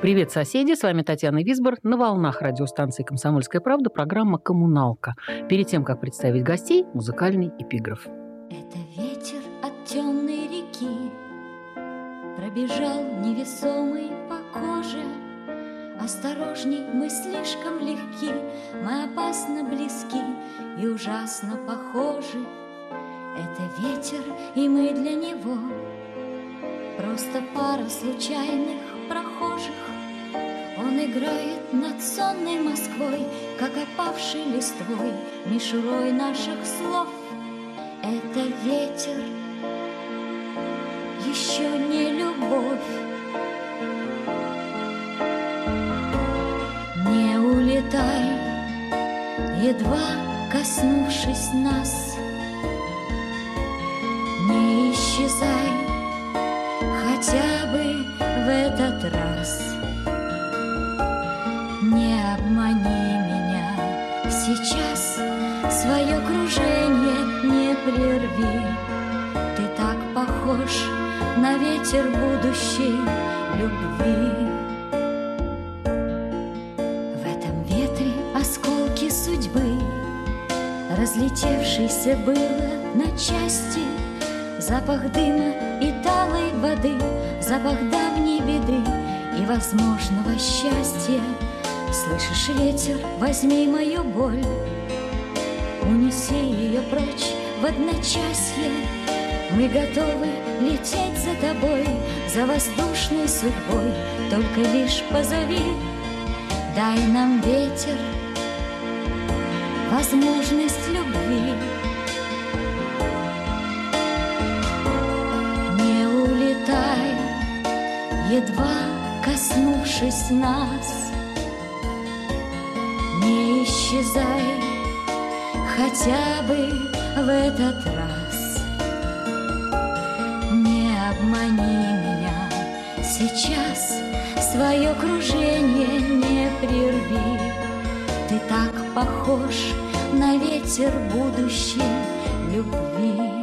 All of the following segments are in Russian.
Привет, соседи! С вами Татьяна Висбор. На волнах радиостанции «Комсомольская правда» программа «Коммуналка». Перед тем, как представить гостей, музыкальный эпиграф. Это ветер от темной реки Пробежал невесомый по коже Осторожней, мы слишком легки Мы опасно близки и ужасно похожи Это ветер, и мы для него Просто пара случайных прохожих Он играет над сонной Москвой Как опавший листвой Мишурой наших слов. Это ветер Еще не любовь. Не улетай Едва коснувшись нас. Не исчезай Хотя бы в этот раз на ветер будущей любви. В этом ветре осколки судьбы Разлетевшийся было на части. Запах дыма и талой воды Запах давней беды и возможного счастья. Слышишь, ветер, возьми мою боль Унеси ее прочь в одночасье. Мы готовы лететь за тобой За воздушной судьбой. Только лишь позови Дай нам ветер Возможность любви. Не улетай Едва коснувшись нас. Не исчезай хотя бы в этот раз сейчас Свое кружение не прерви. Ты так похож на ветер будущей любви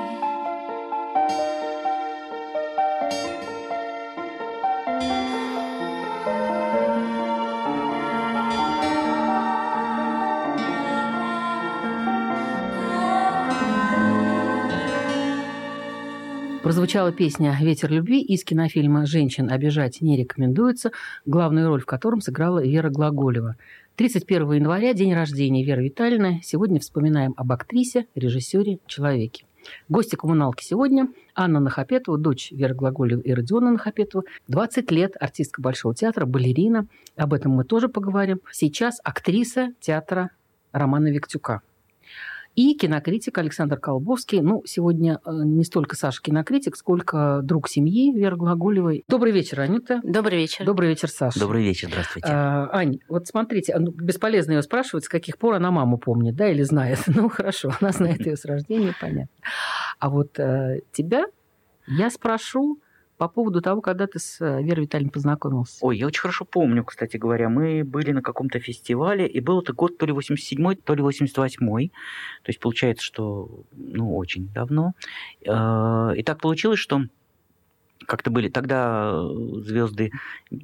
Прозвучала песня «Ветер любви» из кинофильма «Женщин обижать не рекомендуется», главную роль в котором сыграла Вера Глаголева. 31 января – день рождения Веры Витальевны. Сегодня вспоминаем об актрисе, режиссере, человеке. Гости коммуналки сегодня – Анна Нахапетова, дочь Веры Глаголевой и Родиона Нахапетова. 20 лет, артистка Большого театра, балерина. Об этом мы тоже поговорим. Сейчас актриса театра Романа Виктюка. И кинокритик Александр Колбовский. Ну, сегодня э, не столько Саша кинокритик, сколько друг семьи Веры Глаголевой. Добрый вечер, Анюта. Добрый вечер. Добрый вечер, Саша. Добрый вечер, здравствуйте. А, Ань, вот смотрите, ну, бесполезно ее спрашивать, с каких пор она маму помнит, да, или знает. Ну, хорошо, она знает ее с рождения, понятно. А вот э, тебя я спрошу по поводу того, когда ты с э, Верой Витальевной познакомился. Ой, я очень хорошо помню, кстати говоря. Мы были на каком-то фестивале, и был это год то ли 87-й, то ли 88-й. То есть получается, что ну, очень давно. Э, И так получилось, что как-то были тогда звезды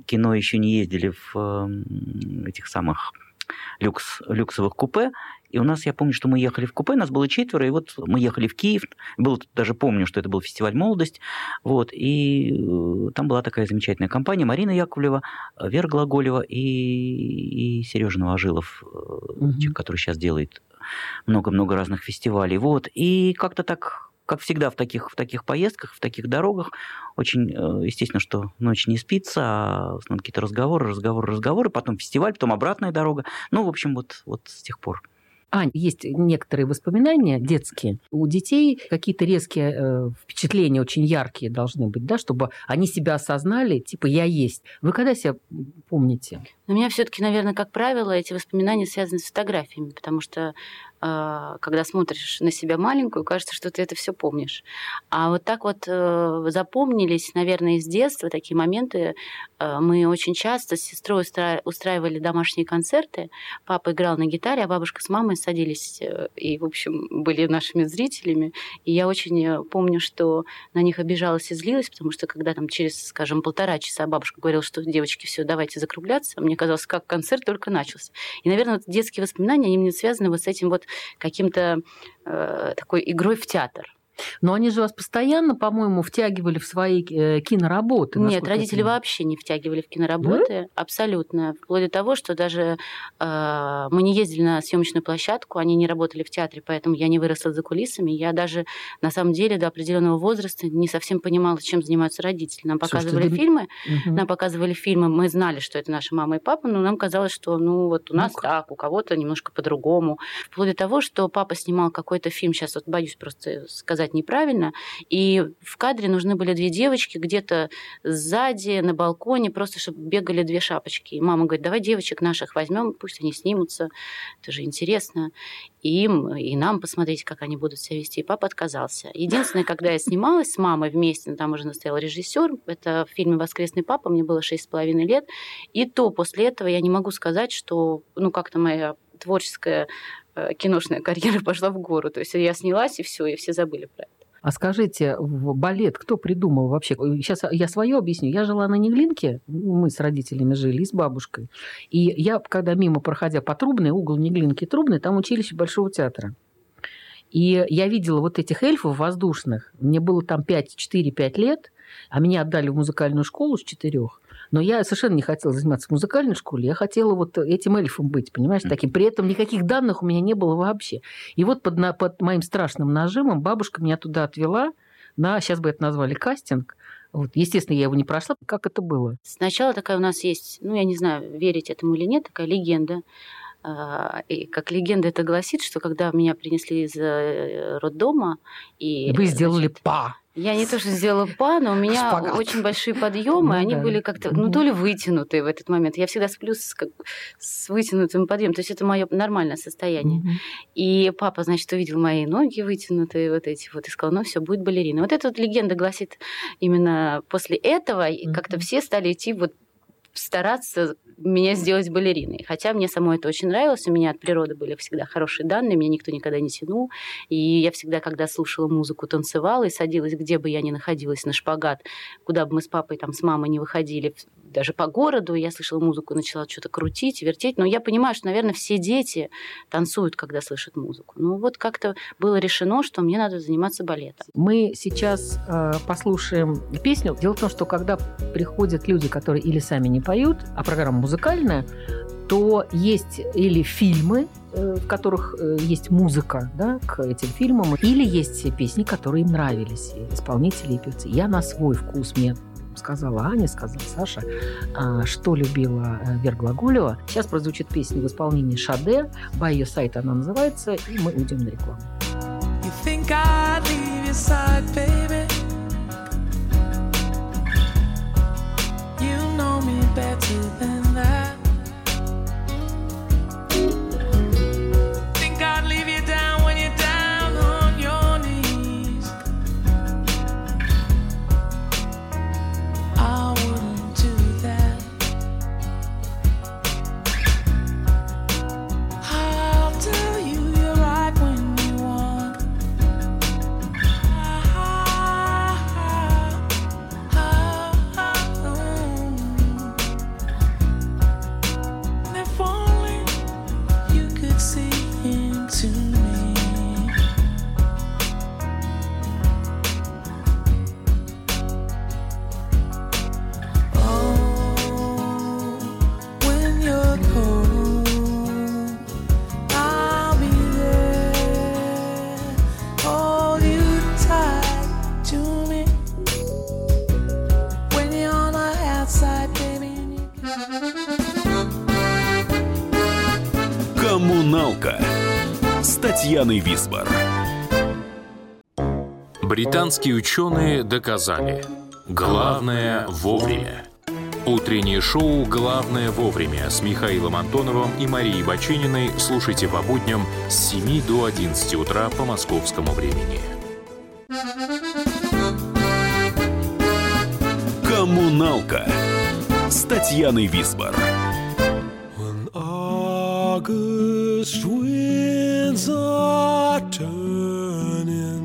кино еще не ездили в э, этих самых люкс, люксовых купе. И у нас, я помню, что мы ехали в купе, нас было четверо, и вот мы ехали в Киев. Был, даже помню, что это был фестиваль «Молодость». Вот, и э, там была такая замечательная компания. Марина Яковлева, Вера Глаголева и, и Сережа Новожилов, человек, который сейчас делает много-много разных фестивалей. Вот, и как-то так как всегда в таких, в таких поездках, в таких дорогах, очень э, естественно, что ночь не спится, а какие-то разговоры, разговоры, разговоры, потом фестиваль, потом обратная дорога. Ну, в общем, вот, вот с тех пор. Ань, есть некоторые воспоминания детские. У детей какие-то резкие э, впечатления очень яркие должны быть, да, чтобы они себя осознали, типа «я есть». Вы когда себя помните? У меня все-таки, наверное, как правило, эти воспоминания связаны с фотографиями, потому что когда смотришь на себя маленькую, кажется, что ты это все помнишь. А вот так вот э, запомнились, наверное, из детства такие моменты. Э, мы очень часто с сестрой устра- устраивали домашние концерты. Папа играл на гитаре, а бабушка с мамой садились э, и, в общем, были нашими зрителями. И я очень помню, что на них обижалась и злилась, потому что когда там через, скажем, полтора часа бабушка говорила, что девочки, все, давайте закругляться, мне казалось, как концерт только начался. И, наверное, вот детские воспоминания, они мне связаны вот с этим вот каким-то э, такой игрой в театр. Но они же вас постоянно, по-моему, втягивали в свои э, киноработы. Нет, родители понимаю. вообще не втягивали в киноработы, абсолютно. Вплоть до того, что даже э, мы не ездили на съемочную площадку, они не работали в театре, поэтому я не выросла за кулисами. Я даже, на самом деле, до определенного возраста не совсем понимала, чем занимаются родители. Нам Слушайте, показывали да- фильмы, Мгм. нам показывали фильмы, мы знали, что это наши мама и папа, но нам казалось, что ну вот у Ну, нас к- так, у кого-то немножко по-другому. Вплоть до того, что папа снимал какой-то фильм, сейчас вот боюсь просто сказать неправильно, и в кадре нужны были две девочки где-то сзади, на балконе, просто чтобы бегали две шапочки. И мама говорит, давай девочек наших возьмем, пусть они снимутся, это же интересно. И им, и нам посмотреть, как они будут себя вести. И папа отказался. Единственное, когда я снималась с мамой вместе, ну, там уже настоял режиссер, это в фильме «Воскресный папа», мне было шесть с половиной лет, и то после этого я не могу сказать, что, ну, как-то моя творческая киношная карьера пошла в гору. То есть я снялась, и все, и все забыли про это. А скажите, в балет кто придумал вообще? Сейчас я свое объясню. Я жила на Неглинке, мы с родителями жили, и с бабушкой. И я, когда мимо, проходя по Трубной, угол Неглинки Трубной, там училище Большого театра. И я видела вот этих эльфов воздушных. Мне было там 5, 4-5 лет, а меня отдали в музыкальную школу с четырех. Но я совершенно не хотела заниматься в музыкальной школе. Я хотела вот этим эльфом быть, понимаешь, таким. При этом никаких данных у меня не было вообще. И вот под, на- под моим страшным нажимом бабушка меня туда отвела на, сейчас бы это назвали кастинг. Вот. Естественно, я его не прошла. Как это было? Сначала такая у нас есть, ну, я не знаю, верить этому или нет, такая легенда. А, И как легенда это гласит, что когда меня принесли из э, роддома, и Вы сделали значит, па. Я не то, что сделала па, но у меня Шпагат. очень большие подъемы, Ну они да. были как-то, ну, то ли вытянутые в этот момент. Я всегда сплю с, как- с вытянутым подъемом. То есть это мое нормальное состояние. Мгм. И папа, значит, увидел мои ноги вытянутые, вот эти вот, и сказал, ну все, будет балерина. Вот эта вот легенда гласит именно после этого, и как-то все стали идти вот стараться меня сделать балериной. Хотя мне самой это очень нравилось, у меня от природы были всегда хорошие данные, меня никто никогда не тянул. И я всегда, когда слушала музыку, танцевала и садилась, где бы я ни находилась, на шпагат, куда бы мы с папой, там, с мамой не выходили, даже по городу, я слышала музыку, начала что-то крутить, вертеть. Но я понимаю, что, наверное, все дети танцуют, когда слышат музыку. Ну вот как-то было решено, что мне надо заниматься балетом. Мы сейчас э, послушаем песню. Дело в том, что когда приходят люди, которые или сами не поют, а программа музыкальная, то есть или фильмы, э, в которых э, есть музыка да, к этим фильмам, или есть песни, которые им нравились, исполнители и певцы. Я на свой вкус мне сказала Аня, сказала Саша, а, что любила э, Вера Глаголева. Сейчас прозвучит песня в исполнении Шаде, по ее сайту она называется, и мы уйдем на рекламу. You think leave your side, baby? You know me better than that. Висбор. Британские ученые доказали. Главное вовремя. Утреннее шоу «Главное вовремя» с Михаилом Антоновым и Марией Бачининой слушайте по будням с 7 до 11 утра по московскому времени. «Коммуналка» с Татьяной Висбор. August winds are turning.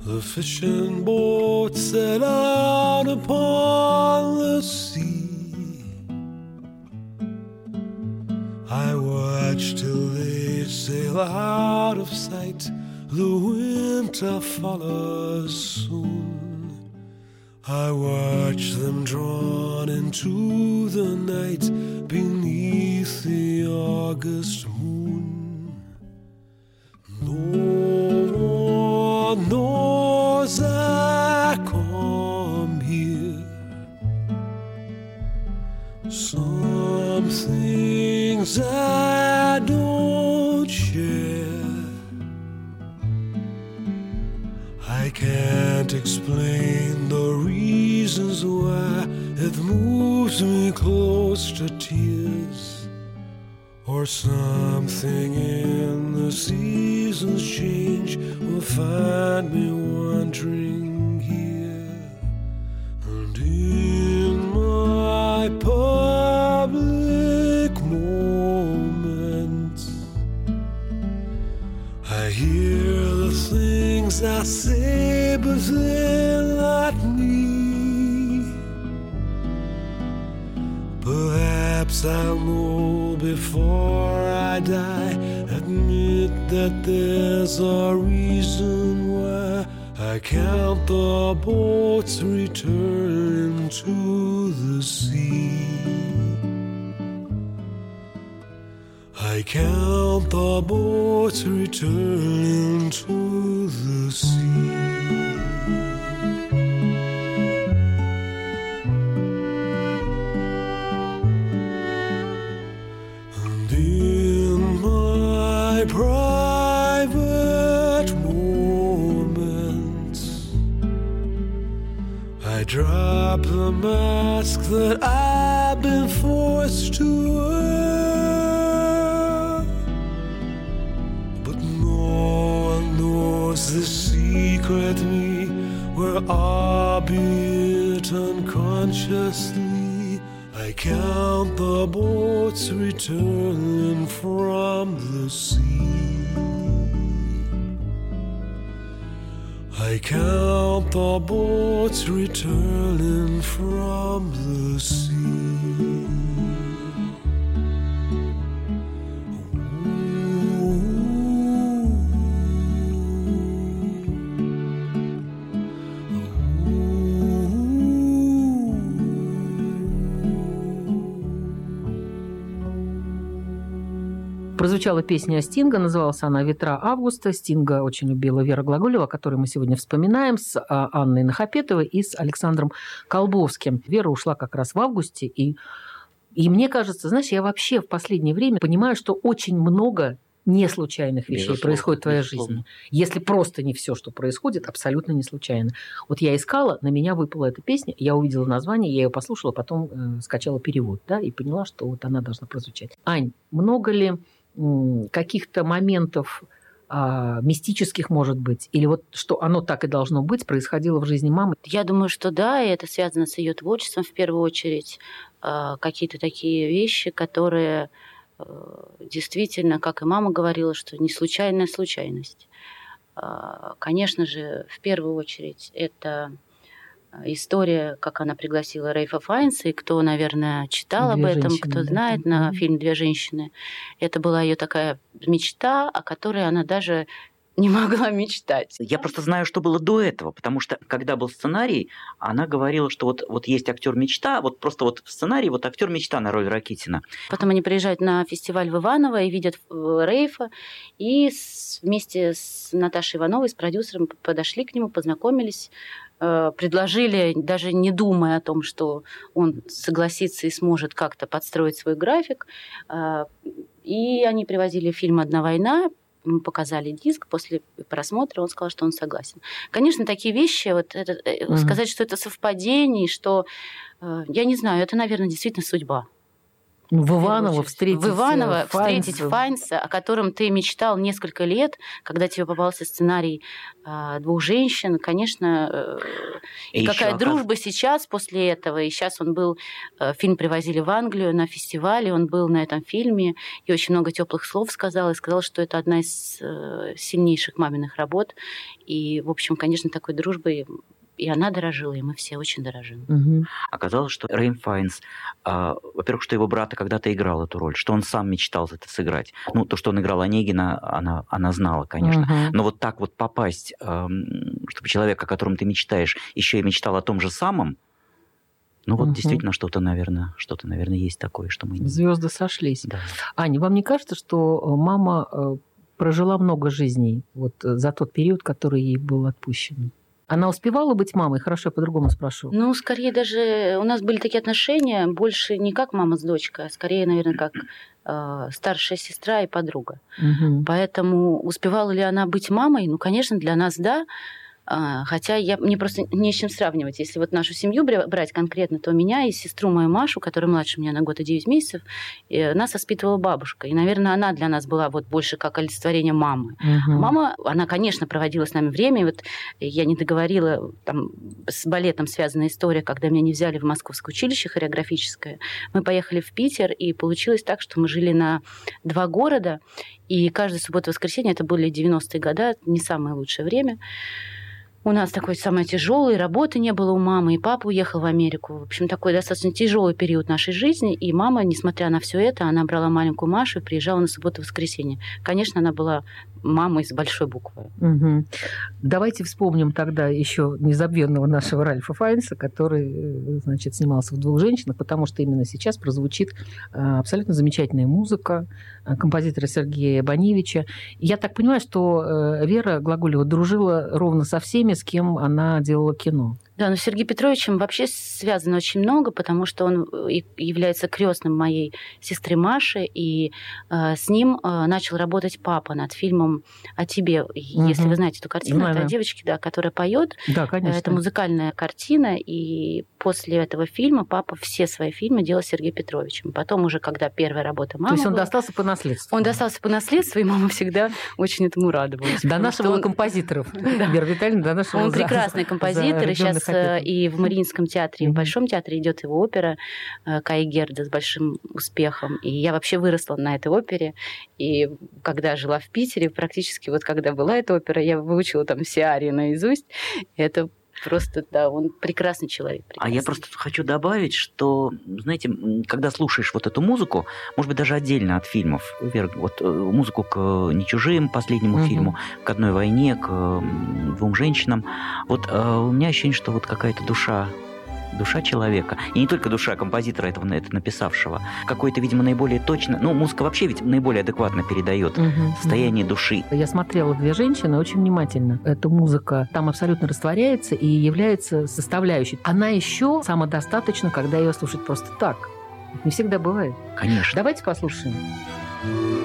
The fishing boats set out upon the sea. I watch till they sail out of sight. The winter follows soon. I watch them drawn into the night beneath the August moon. No one knows I come here. Some things I don't share. I can't explain the reasons why it moves me close to tears. Or something in the seasons change will find me wandering here. And in my public moments, I hear the things I say, but they're not me. Perhaps I'll know before I die. Admit that there's a reason why I count the boats returning to the sea. I count the boats returning to the sea. Mask that I've been forced to wear. But no one knows the secret me, where albeit unconsciously, I count the boats returning from the sea. I count the boats returning from the sea. Прозвучала песня Стинга, называлась она «Ветра августа». Стинга очень любила Вера Глаголева, о которой мы сегодня вспоминаем, с а, Анной Нахапетовой и с Александром Колбовским. Вера ушла как раз в августе, и, и мне кажется, знаешь, я вообще в последнее время понимаю, что очень много не случайных вещей Безусловно, происходит в твоей безусловно. жизни. Если просто не все, что происходит, абсолютно не случайно. Вот я искала, на меня выпала эта песня, я увидела название, я ее послушала, потом э, скачала перевод, да, и поняла, что вот она должна прозвучать. Ань, много ли каких-то моментов а, мистических, может быть, или вот что оно так и должно быть, происходило в жизни мамы? Я думаю, что да, и это связано с ее творчеством в первую очередь. А, Какие-то такие вещи, которые э, действительно, как и мама говорила, что не случайная случайность. А, Конечно же, в первую очередь это история, как она пригласила Рейфа Файнса, и кто, наверное, читал «Две об этом, женщины», кто да. знает на Мгм. фильм «Две женщины». Это была ее такая мечта, о которой она даже не могла мечтать. Я просто знаю, что было до этого, потому что когда был сценарий, она говорила, что вот, вот есть актер мечта, вот просто вот в сценарии вот актер мечта на роль Ракитина. Потом они приезжают на фестиваль в Иваново и видят э, Рейфа, и с- вместе с Наташей Ивановой, с продюсером, подошли к нему, познакомились, э, предложили, даже не думая о том, что он согласится и сможет как-то подстроить свой график. Э, И они привозили фильм «Одна война», ему показали диск, после просмотра он сказал, что он согласен. Конечно, такие вещи, вот это, э, Мгм. сказать, что это совпадение, что, э, я не знаю, это, наверное, действительно судьба. В первую Иваново встретить В Иваново э, Файнса. встретить Файнса, о котором ты мечтал несколько лет, когда тебе попался сценарий а, двух женщин, конечно, э, И и какая оказ- дружба сейчас после этого. И сейчас он был, э, фильм привозили в Англию на фестивале, он был на этом фильме и очень много теплых слов сказал, и сказал, что это одна из э, сильнейших маминых работ. И, в общем, конечно, такой дружбой и она дорожила, и мы все очень дорожим. Мгм. Оказалось, что Рейн Файнс, а, во-первых, что его брата когда-то играл эту роль, что он сам мечтал это сыграть. Ну, то, что он играл Онегина, она, она знала, конечно. Мгм. Но вот так вот попасть, ам, чтобы человек, о котором ты мечтаешь, еще и мечтал о том же самом, ну вот Мгм. действительно что-то, наверное, что-то, наверное, есть такое, что мы не... Звезды сошлись. Да. Аня, вам не кажется, что э, мама э, прожила много жизней вот э, за тот период, который ей был отпущен? Она успевала быть мамой? Хорошо, я по-другому спрошу. Ну, скорее даже у нас были такие отношения больше не как мама с дочкой, а скорее, наверное, как э, старшая сестра и подруга. Мгм. Поэтому успевала ли она быть мамой? Ну, конечно, для нас да. А, Хотя я, мне просто не с чем сравнивать. Если вот нашу семью бра- брать конкретно, то меня и сестру мою Машу, которая младше меня на год и 9 месяцев, нас воспитывала бабушка. И, наверное, она для нас была вот больше как олицетворение мамы. Мгм. Мама, она, конечно, проводила с нами время. И вот я не договорила, там с балетом связанная история, когда меня не взяли в Московское училище хореографическое. Мы поехали в Питер, и получилось так, что мы жили на два города, и каждую субботу и воскресенье, это были 90-е годы, не самое лучшее время, у нас такой самый тяжелый, работы не было у мамы, и папа уехал в Америку. В общем, такой достаточно тяжелый период нашей жизни. И мама, несмотря на все это, она брала маленькую Машу и приезжала на субботу и воскресенье. Конечно, она была мамой с большой буквы. Мгм. Давайте вспомним тогда еще незабвенного нашего Ральфа Файнса, который, э, значит, снимался в «Двух женщинах», потому что именно сейчас прозвучит э, абсолютно замечательная музыка э, композитора Сергея Баневича. Я так понимаю, что Вера Глаголева дружила ровно со всеми, с кем она делала кино. Да, но с Сергеем Петровичем вообще связано очень много, потому что он э, является крестным моей сестры Маши, и э, с ним э, начал работать папа над фильмом о тебе. Если Мгм. вы знаете эту картину, Знаю, это о девочке, да, которая поет. Да, конечно. Это музыкальная картина, и после этого фильма папа все свои фильмы делал с Сергеем Петровичем. Потом уже, когда первая работа мамы То есть он была, достался по наследству. он достался по наследству, и мама всегда очень этому радовалась. До нашего он- композиторов. Да. Вера Витальевна, до нашего Он прекрасный композитор, и зарождённых сейчас э, и в Мариинском театре, и в. Большом театре идет его опера э, Кай Герда с большим успехом. И я вообще выросла на этой опере. И когда жила в Питере, практически вот когда была эта опера, я выучила там все арии наизусть. И это просто, да, он прекрасный человек. А я прекрасный. просто хочу добавить, что, знаете, когда слушаешь вот эту музыку, может быть, даже отдельно от фильмов, Вера, вот э, музыку к э, «Не чужим», последнему Мгм. фильму, к «Одной войне», к «Двум женщинам», вот э, у меня ощущение, что вот какая-то душа душа человека, и не только душа композитора этого, это написавшего, какой-то, видимо, наиболее точно, ну, музыка вообще ведь наиболее адекватно передает Мгм. состояние души. Я смотрела «Две женщины» очень внимательно. Эта музыка там абсолютно растворяется и является составляющей. Она еще самодостаточна, когда ее слушать просто так. Не всегда бывает. Конечно. Давайте послушаем. Thank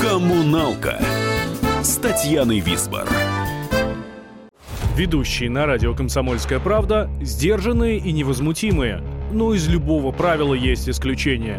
Коммуналка с Татьяной Висбор. Ведущие на радио «Комсомольская правда» сдержанные и невозмутимые. Но из любого правила есть исключение.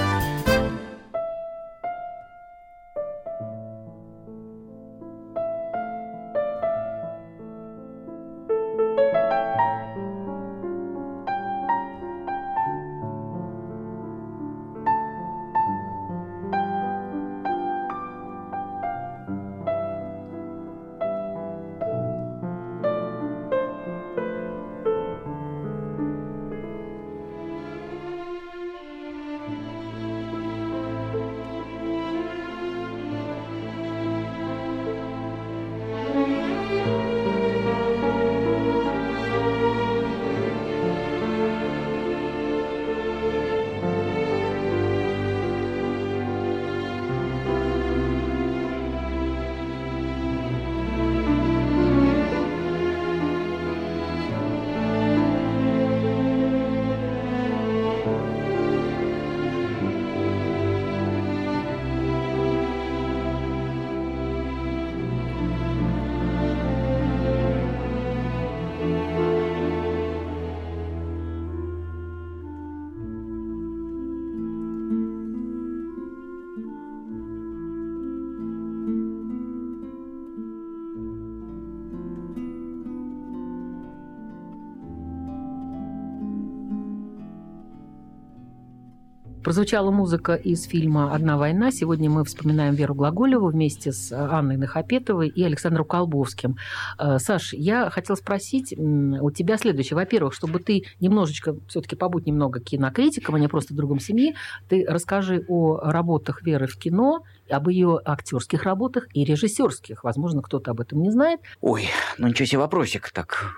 Прозвучала музыка из фильма «Одна война». Сегодня мы вспоминаем Веру Глаголеву вместе с Анной Нахапетовой и Александром Колбовским. Э, Саш, я хотела спросить у тебя следующее. Во-первых, чтобы ты немножечко, все-таки побудь немного кинокритиком, а не просто другом семьи, ты расскажи о работах Веры в кино, об ее актерских работах и режиссерских. Возможно, кто-то об этом не знает. Ой, ну ничего себе вопросик так.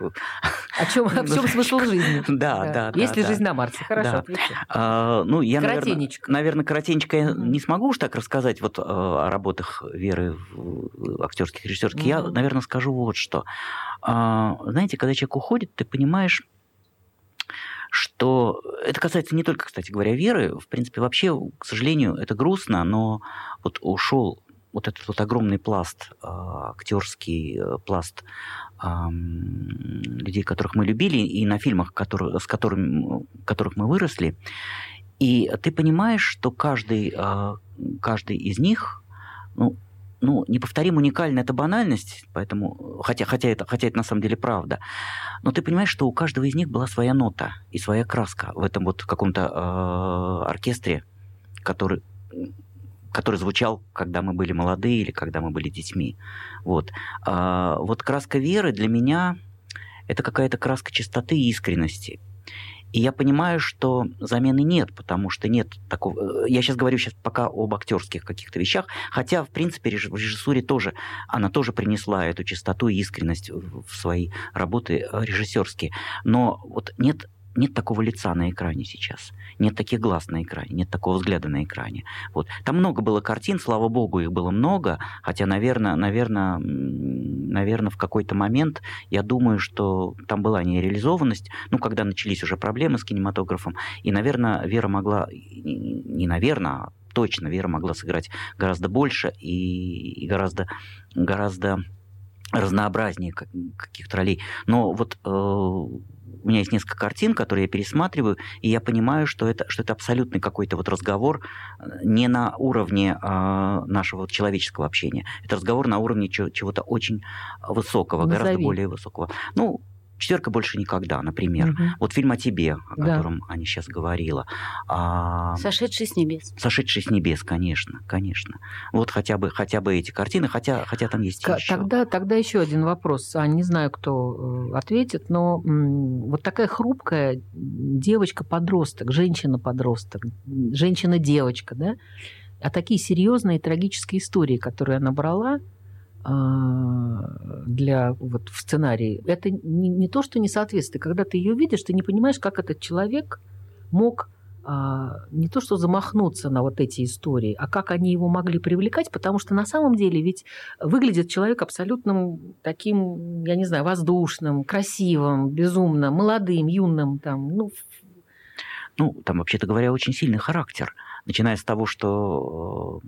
О чем, в чем смысл жизни? Да, да, да. Есть ли жизнь на Марсе? Хорошо, Да. А, ну, я, наверное, Коротенечко. не смогу уж так рассказать вот э, о работах Веры в- актерских, режиссерских. Я, наверное, скажу вот что. А, Знаете, когда человек уходит, ты понимаешь, что это касается не только, кстати говоря, Веры. В принципе, вообще, к сожалению, это грустно, но вот ушел вот этот вот огромный пласт, э, актерский э, пласт людей, которых мы любили, и на фильмах, которые, с которыми, которых мы выросли. И ты понимаешь, что каждый, а, каждый из них, ну, ну, неповторим уникально это банальность, поэтому, хотя, хотя, это, хотя это на самом деле правда, но ты понимаешь, что у каждого из них была своя нота и своя краска в этом вот каком-то а, оркестре, который, который звучал, когда мы были молодые или когда мы были детьми. Вот. А, вот краска веры для меня это какая-то краска чистоты и искренности. И я понимаю, что замены нет, потому что нет такого... э, Я сейчас говорю сейчас пока об актерских каких-то вещах, хотя, в принципе, в режиссуре тоже, она тоже принесла эту чистоту и искренность в в свои работы э, режиссерские. Но вот нет нет такого лица на экране сейчас, нет таких глаз на экране, нет такого взгляда на экране. Вот. Там много было картин, слава богу, их было много, хотя, наверное, наверное, наверное, в какой-то момент я думаю, что там была нереализованность, ну, когда начались уже проблемы с кинематографом, и, наверное, Вера могла, не наверное, а точно Вера могла сыграть гораздо больше и, и гораздо, гораздо разнообразнее как- каких-то ролей. Но вот э, у меня есть несколько картин, которые я пересматриваю, и я понимаю, что это, что это абсолютный какой-то вот разговор э, не на уровне э, нашего человеческого общения. Это разговор на уровне чего- чего-то очень высокого, гораздо Назови. более высокого. Ну, «Четверка больше никогда», например. Мгм. Вот фильм о тебе, о Да. котором Аня сейчас говорила. А, Сошедший с небес. «Сошедший с небес», конечно, конечно. Вот хотя бы, хотя бы эти картины, хотя, хотя там есть Ка- еще. Тогда, тогда еще один вопрос. А, не знаю, кто э, ответит, но м, вот такая хрупкая девочка-подросток, женщина-подросток, женщина-девочка, да? А такие серьезные трагические истории, которые она брала для вот в сценарии, это не, не то, что несоответствие. Когда ты ее видишь, ты не понимаешь, как этот человек мог а, не то что замахнуться на вот эти истории, а как они его могли привлекать, потому что на самом деле ведь выглядит человек абсолютно таким, я не знаю, воздушным, красивым, безумно, молодым, юным, там, ну, Ну, там, вообще-то говоря, очень сильный характер. Начиная с того, что э,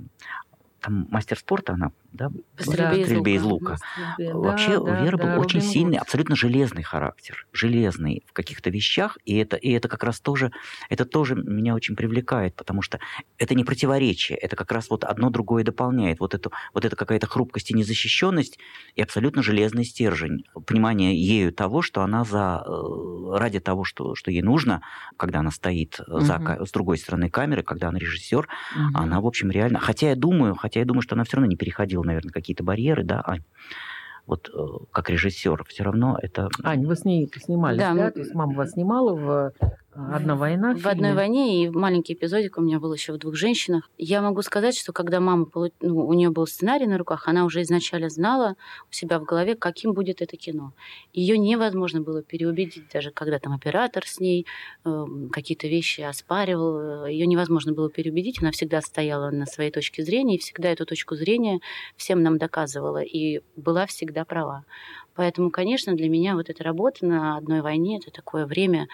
там мастер спорта, она, да, стрельбе из стрельбе из лука. Да, Вообще у да, Веры да, был очень Робин сильный, Гуд. абсолютно железный характер, железный в каких-то вещах, и это, и это как раз тоже, это тоже меня очень привлекает, потому что это не противоречие, это как раз вот одно другое дополняет, вот это, вот это какая-то хрупкость и незащищенность, и абсолютно железный стержень, понимание ею того, что она за, э, ради того, что, что ей нужно, когда она стоит за, Мгм. ка- с другой стороны камеры, когда она режиссер, Мгм. она, в общем, реально... Хотя я думаю, хотя я думаю, что она все равно не переходила, наверное, какие-то барьеры, да, Ань? Вот э, как режиссер, все равно это... Ань, вы с ней снимались, Да, да? мы- То есть мама вас снимала в «Одна война» В «Одной фильме? войне» и маленький эпизодик у меня был еще в «Двух женщинах». Я могу сказать, что когда мама, полу- ну, у нее был сценарий на руках, она уже изначально знала у себя в голове, каким будет это кино. Ее невозможно было переубедить, даже когда там оператор с ней э, какие-то вещи оспаривал, ее невозможно было переубедить. Она всегда стояла на своей точке зрения и всегда эту точку зрения всем нам доказывала и была всегда права. Поэтому, конечно, для меня вот эта работа на одной войне это такое время, э,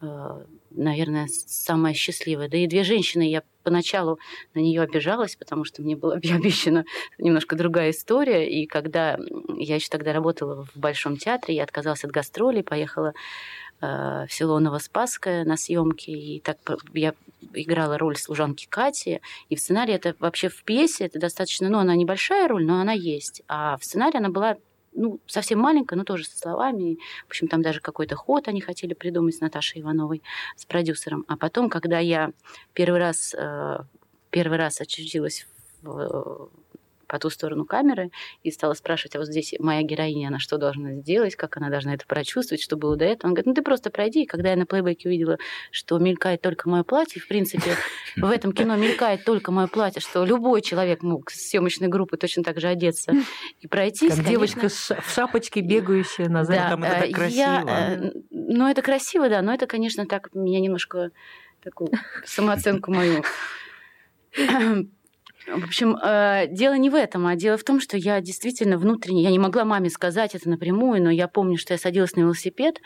наверное, самое счастливое. Да и две женщины, я поначалу на нее обижалась, потому что мне была обещана немножко другая история. И когда я еще тогда работала в Большом театре, я отказалась от гастролей, поехала э, в село Новоспасское на съемки, и так я играла роль служанки Кати, и в сценарии это вообще в пьесе это достаточно, ну, она небольшая роль, но она есть, а в сценарии она была ну, совсем маленькая, но тоже со словами. В общем, там даже какой-то ход они хотели придумать с Наташей Ивановой, с продюсером. А потом, когда я первый раз, э, первый раз очутилась в, по ту сторону камеры и стала спрашивать, а вот здесь моя героиня, она что должна сделать, как она должна это прочувствовать, что было до этого. Он говорит, ну ты просто пройди. И когда я на плейбеке увидела, что мелькает только мое платье, в принципе, в этом кино мелькает только мое платье, что любой человек мог с съемочной группы точно так же одеться и пройтись. Как девочка в шапочке, бегающая на Да, там это так э, красиво. я, э, ну, это красиво, да, но это, конечно, так меня немножко такую самооценку мою. В общем, э, дело не в этом, а дело в том, что я действительно внутренне, я не могла маме сказать это напрямую, но я помню, что я садилась на велосипед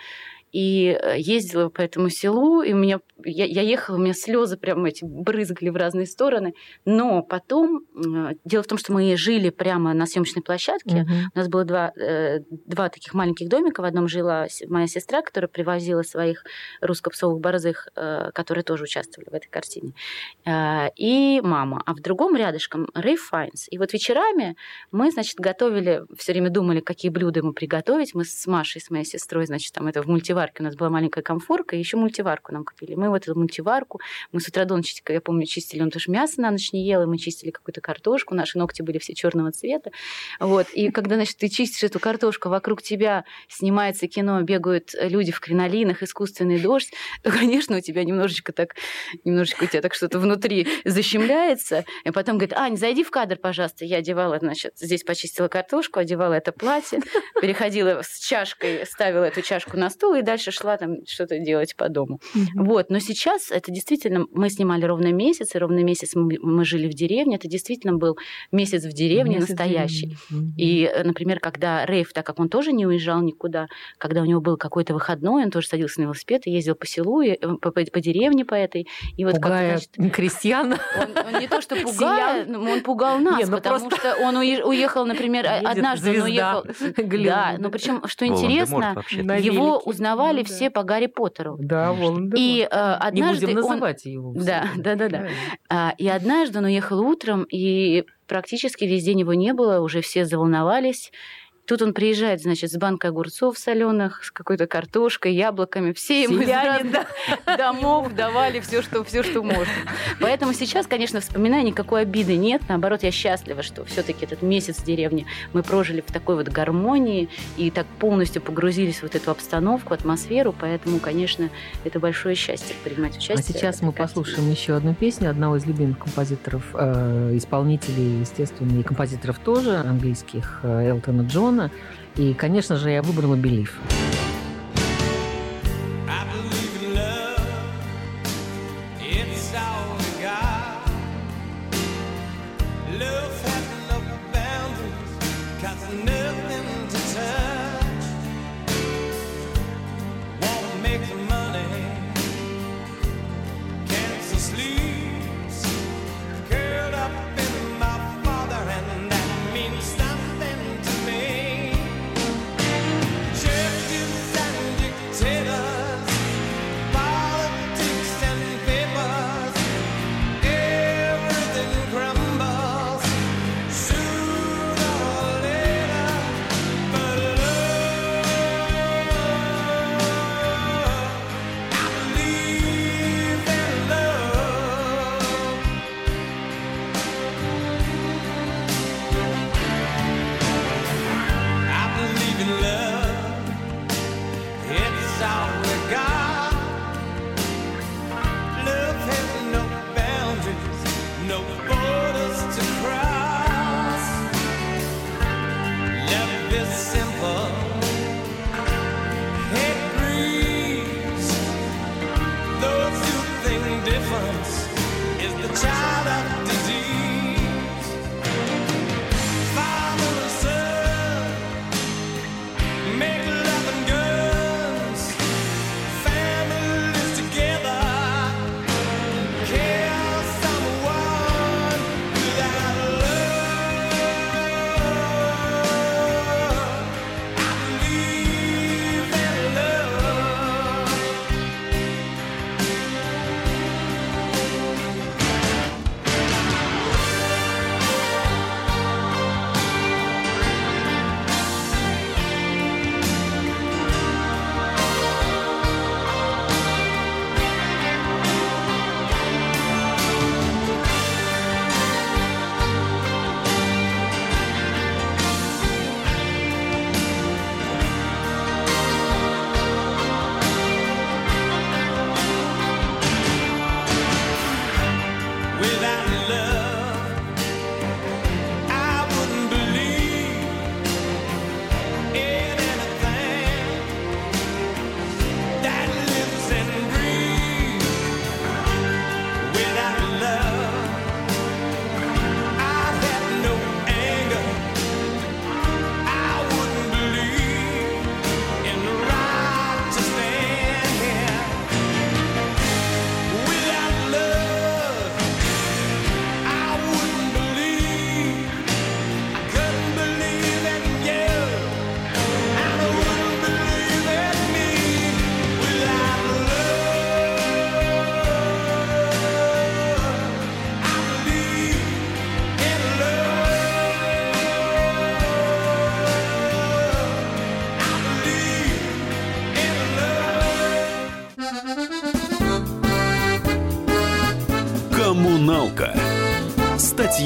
и э, ездила по этому селу, и у меня, я, я ехала, у меня слезы прям эти брызгали в разные стороны. Но потом, э, дело в том, что мы жили прямо на съемочной площадке, Мгм. у нас было два, э, два таких маленьких домика. В одном жила моя сестра, которая привозила своих русско-псовых борзых, которые тоже участвовали в этой картине, и мама. А в другом рядышком Рейв Файнс. И вот вечерами мы, значит, готовили, все время думали, какие блюда ему приготовить. Мы с Машей, с моей сестрой, значит, там это в мультиварке у нас была маленькая комфорка, и еще мультиварку нам купили. Мы в эту мультиварку, мы с утра до ночи, я помню, чистили, он тоже мясо на ночь не ел, и мы чистили какую-то картошку, наши ногти были все черного цвета. Вот. И когда, значит, ты чистишь эту картошку, вокруг тебя снимается кино, бегают люди в кринолинах, искусственный дождь, то, конечно, у тебя немножечко так, немножечко у тебя так что-то внутри защемляется. И потом говорит, Ань, зайди в кадр, пожалуйста. Я одевала, значит, здесь почистила картошку, одевала это платье, переходила с чашкой, ставила эту чашку на стул и дальше шла там что-то делать по дому. Вот, но сейчас это действительно, мы снимали ровно месяц, и ровно месяц мы, мы жили в деревне, это действительно был месяц в деревне Месяц настоящий. Мгм. И, э, например, когда Рейв, так как он тоже не уезжал никуда, когда у него был какой-то выходной, он тоже садился на велосипед и ездил по селу, и, э, по, по- по деревне по этой. И вот как, значит, крестьян. он, он не то что пугая, но он пугал нас, Не, ну потому просто- что он уе- уехал, например, а- Едет однажды он уехал. Голливуда. Да, но причем, что интересно, его велике. Узнавали Ну да. все по Гарри Поттеру. Да, Волан-де-Морт. И э, Не однажды будем он называть его. Да, да, да, да. А, И однажды он уехал утром, и практически весь день его не было, уже все заволновались. Тут он приезжает, значит, с банкой огурцов соленых, с какой-то картошкой, яблоками. Все ему из разных домов давали все, что, все, что можно. Поэтому сейчас, конечно, вспоминая, никакой обиды нет. Наоборот, я счастлива, что все-таки этот месяц в деревне мы прожили в такой вот гармонии и так полностью погрузились в вот эту обстановку, атмосферу. Поэтому, конечно, это большое счастье принимать участие. А сейчас мы послушаем еще одну песню одного из любимых композиторов, э, исполнителей, естественно, и композиторов тоже, английских, э, Элтона Джона. И, конечно же, я выбрала «Белив».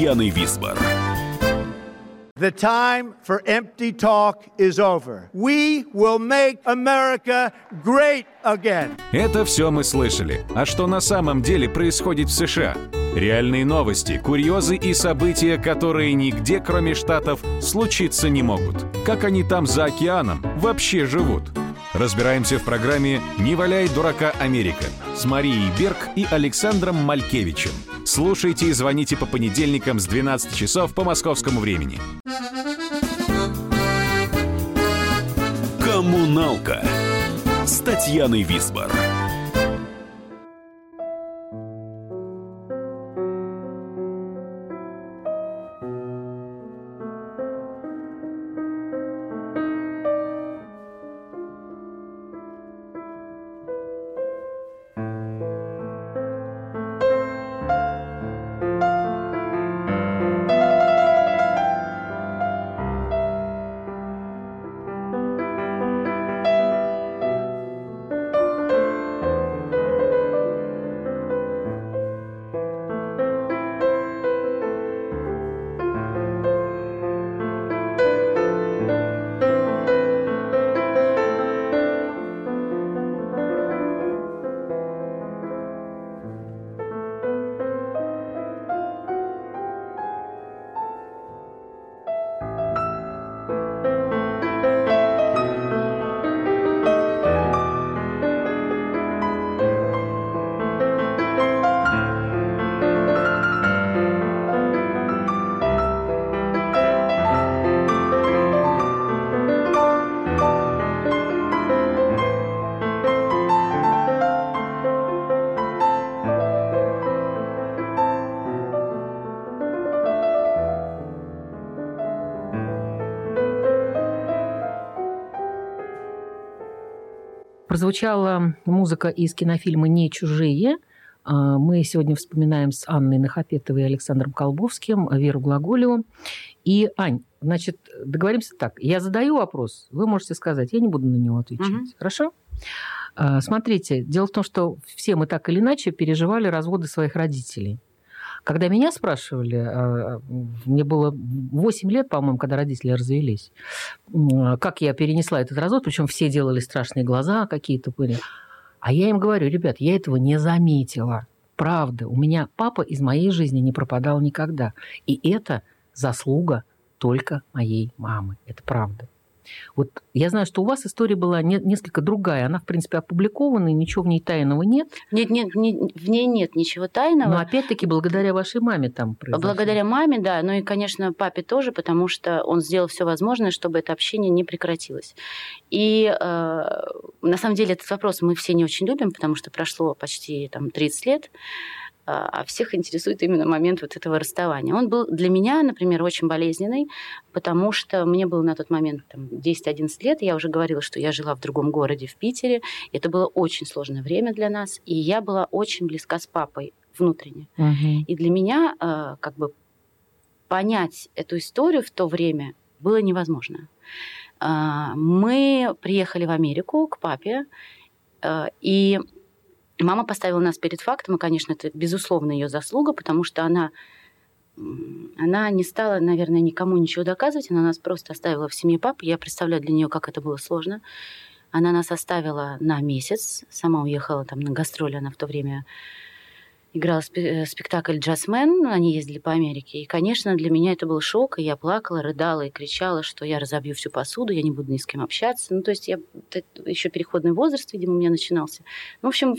Татьяной Висбор. The time for empty talk is over. We will make America great again. Это все мы слышали. А что на самом деле происходит в США? Реальные новости, курьезы и события, которые нигде, кроме Штатов, случиться не могут. Как они там за океаном вообще живут? Разбираемся в программе «Не валяй дурака Америка» с Марией Берг и Александром Малькевичем. Слушайте и звоните по понедельникам с 12 часов по московскому времени. Коммуналка с Татьяной Висбор. Прозвучала музыка из кинофильма «Не чужие». А, Мы сегодня вспоминаем с Анной Нахапетовой и Александром Колбовским Веру Глаголеву. И, Ань, значит, договоримся так. Я задаю вопрос, вы можете сказать, я не буду на него отвечать. Мгм. Хорошо? А, Смотрите, дело в том, что все мы так или иначе переживали разводы своих родителей. Когда меня спрашивали, а, мне было 8 лет, по-моему, когда родители развелись, м, как я перенесла этот развод, причем все делали страшные глаза какие-то были. А я им говорю, ребят, я этого не заметила. Правда, у меня папа из моей жизни не пропадал никогда. И это заслуга только моей мамы. Это правда. Вот я знаю, что у вас история была не- несколько другая. Она, в принципе, опубликована, и ничего в ней тайного нет. Нет, нет, не- в ней нет ничего тайного. Но опять-таки благодаря вашей маме там произошло. Благодаря маме, да, ну и, конечно, папе тоже, потому что он сделал все возможное, чтобы это общение не прекратилось. И э, на самом деле этот вопрос мы все не очень любим, потому что прошло почти там, 30 лет, а всех интересует именно момент вот этого расставания. Он был для меня, например, очень болезненный, потому что мне было на тот момент там, 10-11 лет, я уже говорила, что я жила в другом городе, в Питере. Это было очень сложное время для нас, и я была очень близка с папой внутренне. Мгм. И для меня э, как бы понять эту историю в то время было невозможно. А, Мы приехали в Америку к папе, э, мама поставила нас перед фактом, и, конечно, это безусловно ее заслуга, потому что она она не стала, наверное, никому ничего доказывать, она нас просто оставила в семье папы. Я представляю для нее, как это было сложно. Она нас оставила на месяц, сама уехала там на гастроли, она в то время играла э, спектакль «Джазмен», они ездили по Америке. И, конечно, для меня это был шок, и я плакала, рыдала и кричала, что я разобью всю посуду, я не буду ни с кем общаться. Ну, то есть я еще переходный возраст, видимо, у меня начинался. Ну, в общем,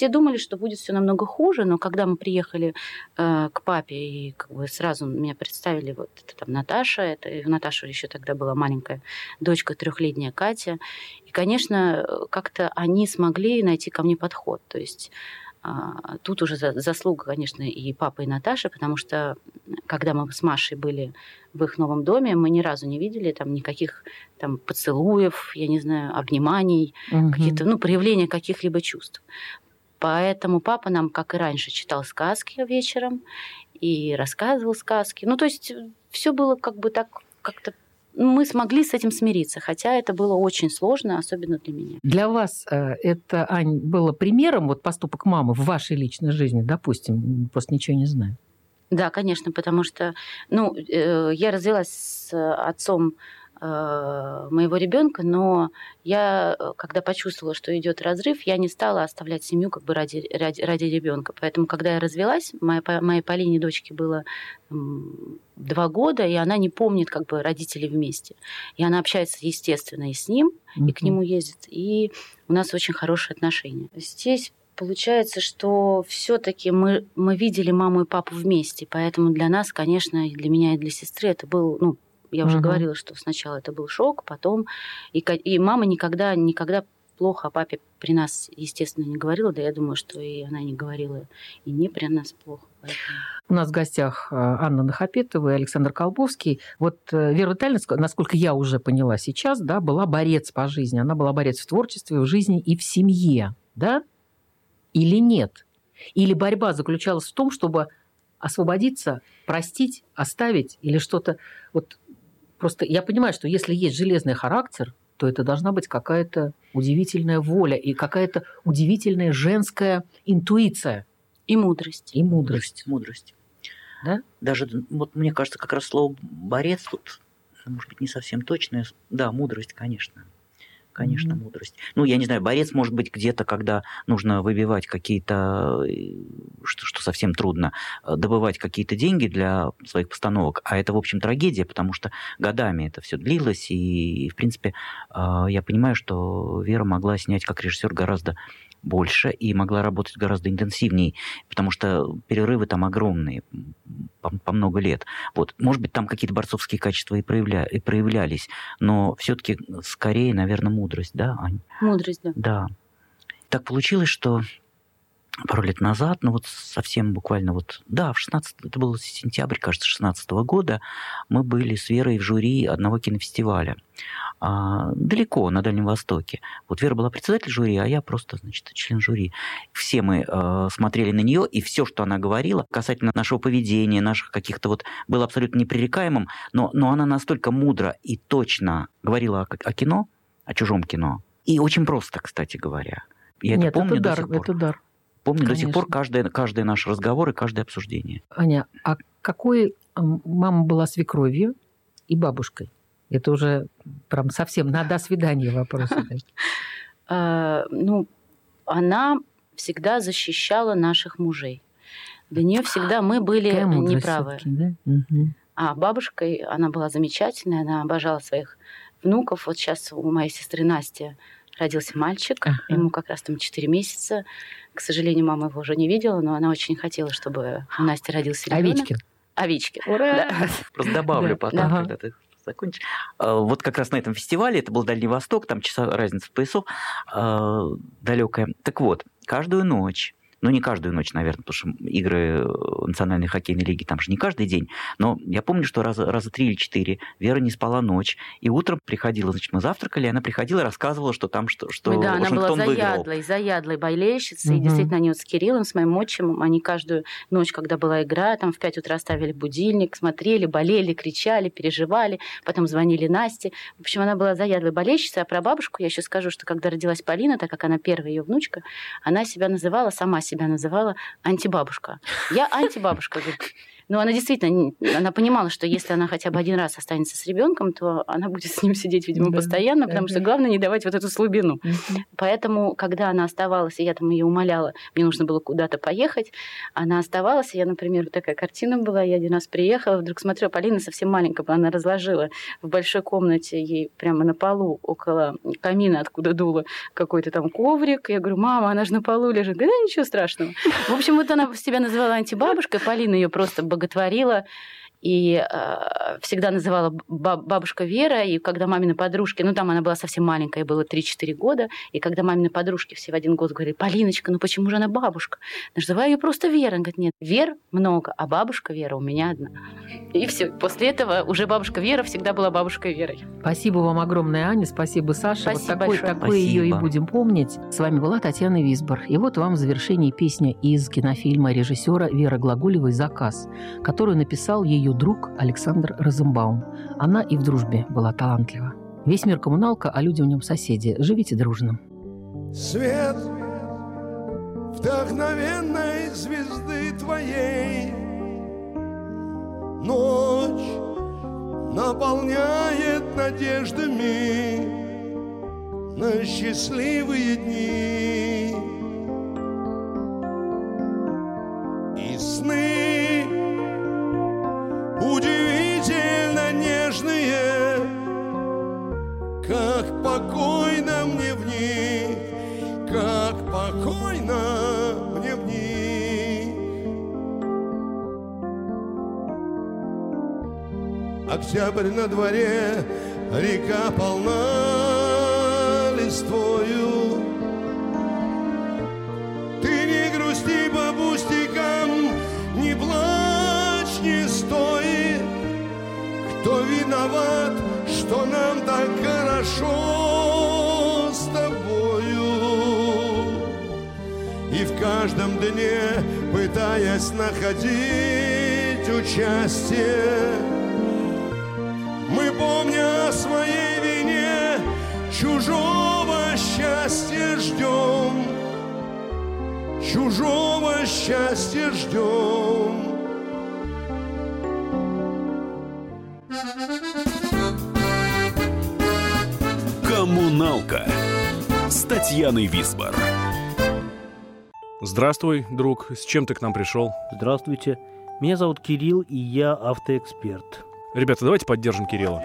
все думали, что будет все намного хуже, но когда мы приехали э, к папе и как бы сразу меня представили вот это там Наташа, это и у Наташи еще тогда была маленькая дочка трехлетняя Катя, и конечно э, как-то они смогли найти ко мне подход, то есть Тут уже за- заслуга, конечно, и папы, и Наташи, потому что когда мы с Машей были в их новом доме, мы ни разу не видели там никаких там поцелуев, я не знаю, обниманий, Мгм. какие-то, ну, проявления каких-либо чувств. Поэтому папа нам, как и раньше, читал сказки вечером и рассказывал сказки. Ну, то есть все было как бы так как-то... Мы смогли с этим смириться, хотя это было очень сложно, особенно для меня. Для вас э, это, Ань, было примером, вот поступок мамы в вашей личной жизни, допустим, просто ничего не знаю. Да, конечно, потому что, ну, э, я развелась с отцом моего ребенка, но я, э, когда почувствовала, что идет разрыв, я не стала оставлять семью как бы ради, ради, ради ребенка. Поэтому, когда я развелась, моя, моей Полине дочке было два года, и она не помнит как бы родителей вместе. И она общается, естественно, и с ним, и к нему ездит. И у нас очень хорошие отношения. Здесь получается, что все-таки мы, мы видели маму и папу вместе, поэтому для нас, конечно, и для меня, и для сестры это был, ну, я уже Мгм. говорила, что сначала это был шок, потом и, и мама никогда, никогда плохо о папе при нас, естественно, не говорила, да я думаю, что и она не говорила и не при нас плохо. поэтому- У нас в гостях э, Анна Нахапетова и Александр Колбовский. Вот э, Вера Витальевна, ск- насколько я уже поняла сейчас, да, была борец по жизни. Она была борец в творчестве, в жизни и в семье, да? Или нет? Или борьба заключалась в том, чтобы освободиться, простить, оставить или что-то... Вот просто я понимаю, что если есть железный характер, то это должна быть какая-то удивительная воля и какая-то удивительная женская интуиция. И мудрость. И мудрость. Мудрость. Да? Даже, вот мне кажется, как раз слово «борец» тут, может быть, не совсем точное. Да, мудрость, конечно. Конечно, мудрость. Ну, я не знаю, борец может быть где-то, когда нужно выбивать какие-то, э, что, что совсем трудно, э, добывать какие-то деньги для своих постановок. А это, в общем, трагедия, потому что годами это все длилось. И, в принципе, э, я понимаю, что Вера могла снять как режиссер гораздо больше и могла работать гораздо интенсивнее, потому что перерывы там огромные, по, по много лет. Вот. Может быть, там какие-то борцовские качества и, проявля, и проявлялись, но все-таки скорее, наверное, мудрость, да, Ань? Мудрость, да. Да. Так получилось, что пару лет назад, ну вот совсем буквально вот, да, в 16, это был сентябрь, кажется, 16 года, мы были с Верой в жюри одного кинофестиваля а, далеко, на Дальнем Востоке. Вот Вера была председатель жюри, а я просто, значит, член жюри. Все мы э, смотрели на нее, и все, что она говорила касательно нашего поведения, наших каких-то вот, было абсолютно непререкаемым, но, но она настолько мудро и точно говорила о, о кино, о чужом кино, и очень просто, кстати говоря. Я Нет, это помню это до дар, сих пор. это дар. Помню до сих Конечно. пор каждый, каждый наш разговор и каждое обсуждение. Аня, а какой мама была свекровью и бабушкой? Это уже прям совсем на до свидания вопросы. такие. А, ну, она всегда защищала наших мужей. Для нее всегда мы были неправы. да? А бабушкой она была замечательная, она обожала своих внуков. Вот сейчас у моей сестры Насти родился мальчик, Ага. ему как раз там 4 месяца. К сожалению, мама его уже не видела, но она очень хотела, чтобы у Насти родился ребенок. Овечкин. Овечки. Ура! Да. Просто добавлю Да, потом, ага. когда ты закончишь. А, Вот как раз на этом фестивале, это был Дальний Восток, там часа разница в поясов далекая. Так вот, каждую ночь, ну не каждую ночь, наверное, потому что игры э, национальной хоккейной лиги там же не каждый день, но я помню, что раза, раза три или четыре Вера не спала ночь, и утром приходила, значит, мы завтракали, и она приходила и рассказывала, что там, что, что Ой, да, она была Вашингтон выиграл. заядлой, заядлой болельщицей. И Мгм. действительно, они вот с Кириллом, с моим отчимом, они каждую ночь, когда была игра, там в 5 утра ставили будильник, смотрели, болели, кричали, переживали, потом звонили Насте. В общем, она была заядлой болельщицей. А про бабушку я еще скажу, что когда родилась Полина, так как она первая ее внучка, она себя называла, сама себя называла антибабушка. Я антибабушка, говорит. Но она действительно, она понимала, что если она хотя бы один раз останется с ребенком, то она будет с ним сидеть, видимо, Да, постоянно, потому ага. что главное не давать вот эту слабину. Поэтому, когда она оставалась, и я там ее умоляла, мне нужно было куда-то поехать, она оставалась, и я, например, вот такая картина была, я один раз приехала, вдруг смотрю, Полина совсем маленькая, была, она разложила в большой комнате ей прямо на полу около камина, откуда дуло какой-то там коврик. Я говорю, мама, она же на полу лежит. Да ничего страшного. В общем, вот она себя называла антибабушкой, Полина ее просто боготворила и э, всегда называла ба- бабушка Вера, и когда мамины подружки, ну там она была совсем маленькая, было 3-4 года, и когда мамины подружки все в один год говорили, Полиночка, ну почему же она бабушка? Называю ее просто Вера. Она говорит, нет, Вер много, а бабушка Вера у меня одна. И все. После этого уже бабушка Вера всегда была бабушкой Верой. Спасибо вам огромное, Аня. Спасибо, Саша. Спасибо вот такой, большое. такой ее и Спасибо. будем помнить. С вами была Татьяна Висбор. И вот вам в завершении песня из кинофильма режиссера Веры Глаголевой «Заказ», которую написал ее друг Александр Розенбаум. Она и в дружбе была талантлива. Весь мир коммуналка, а люди в нем соседи. Живите дружно. Свет вдохновенной звезды твоей Ночь наполняет надеждами на счастливые дни И сны удивительно нежные Как покойно мне в них как покойно мне в них. Октябрь на дворе, река полна листвою. Ты не грусти по виноват, что нам так хорошо с тобою? И в каждом дне, пытаясь находить участие, мы, помня о своей вине, чужого счастья ждем, чужого счастья ждем. Коммуналка с Татьяной Висбор. Здравствуй, друг. С чем ты к нам пришел? Здравствуйте. Меня зовут Кирилл, и я автоэксперт. Ребята, давайте поддержим Кирилла.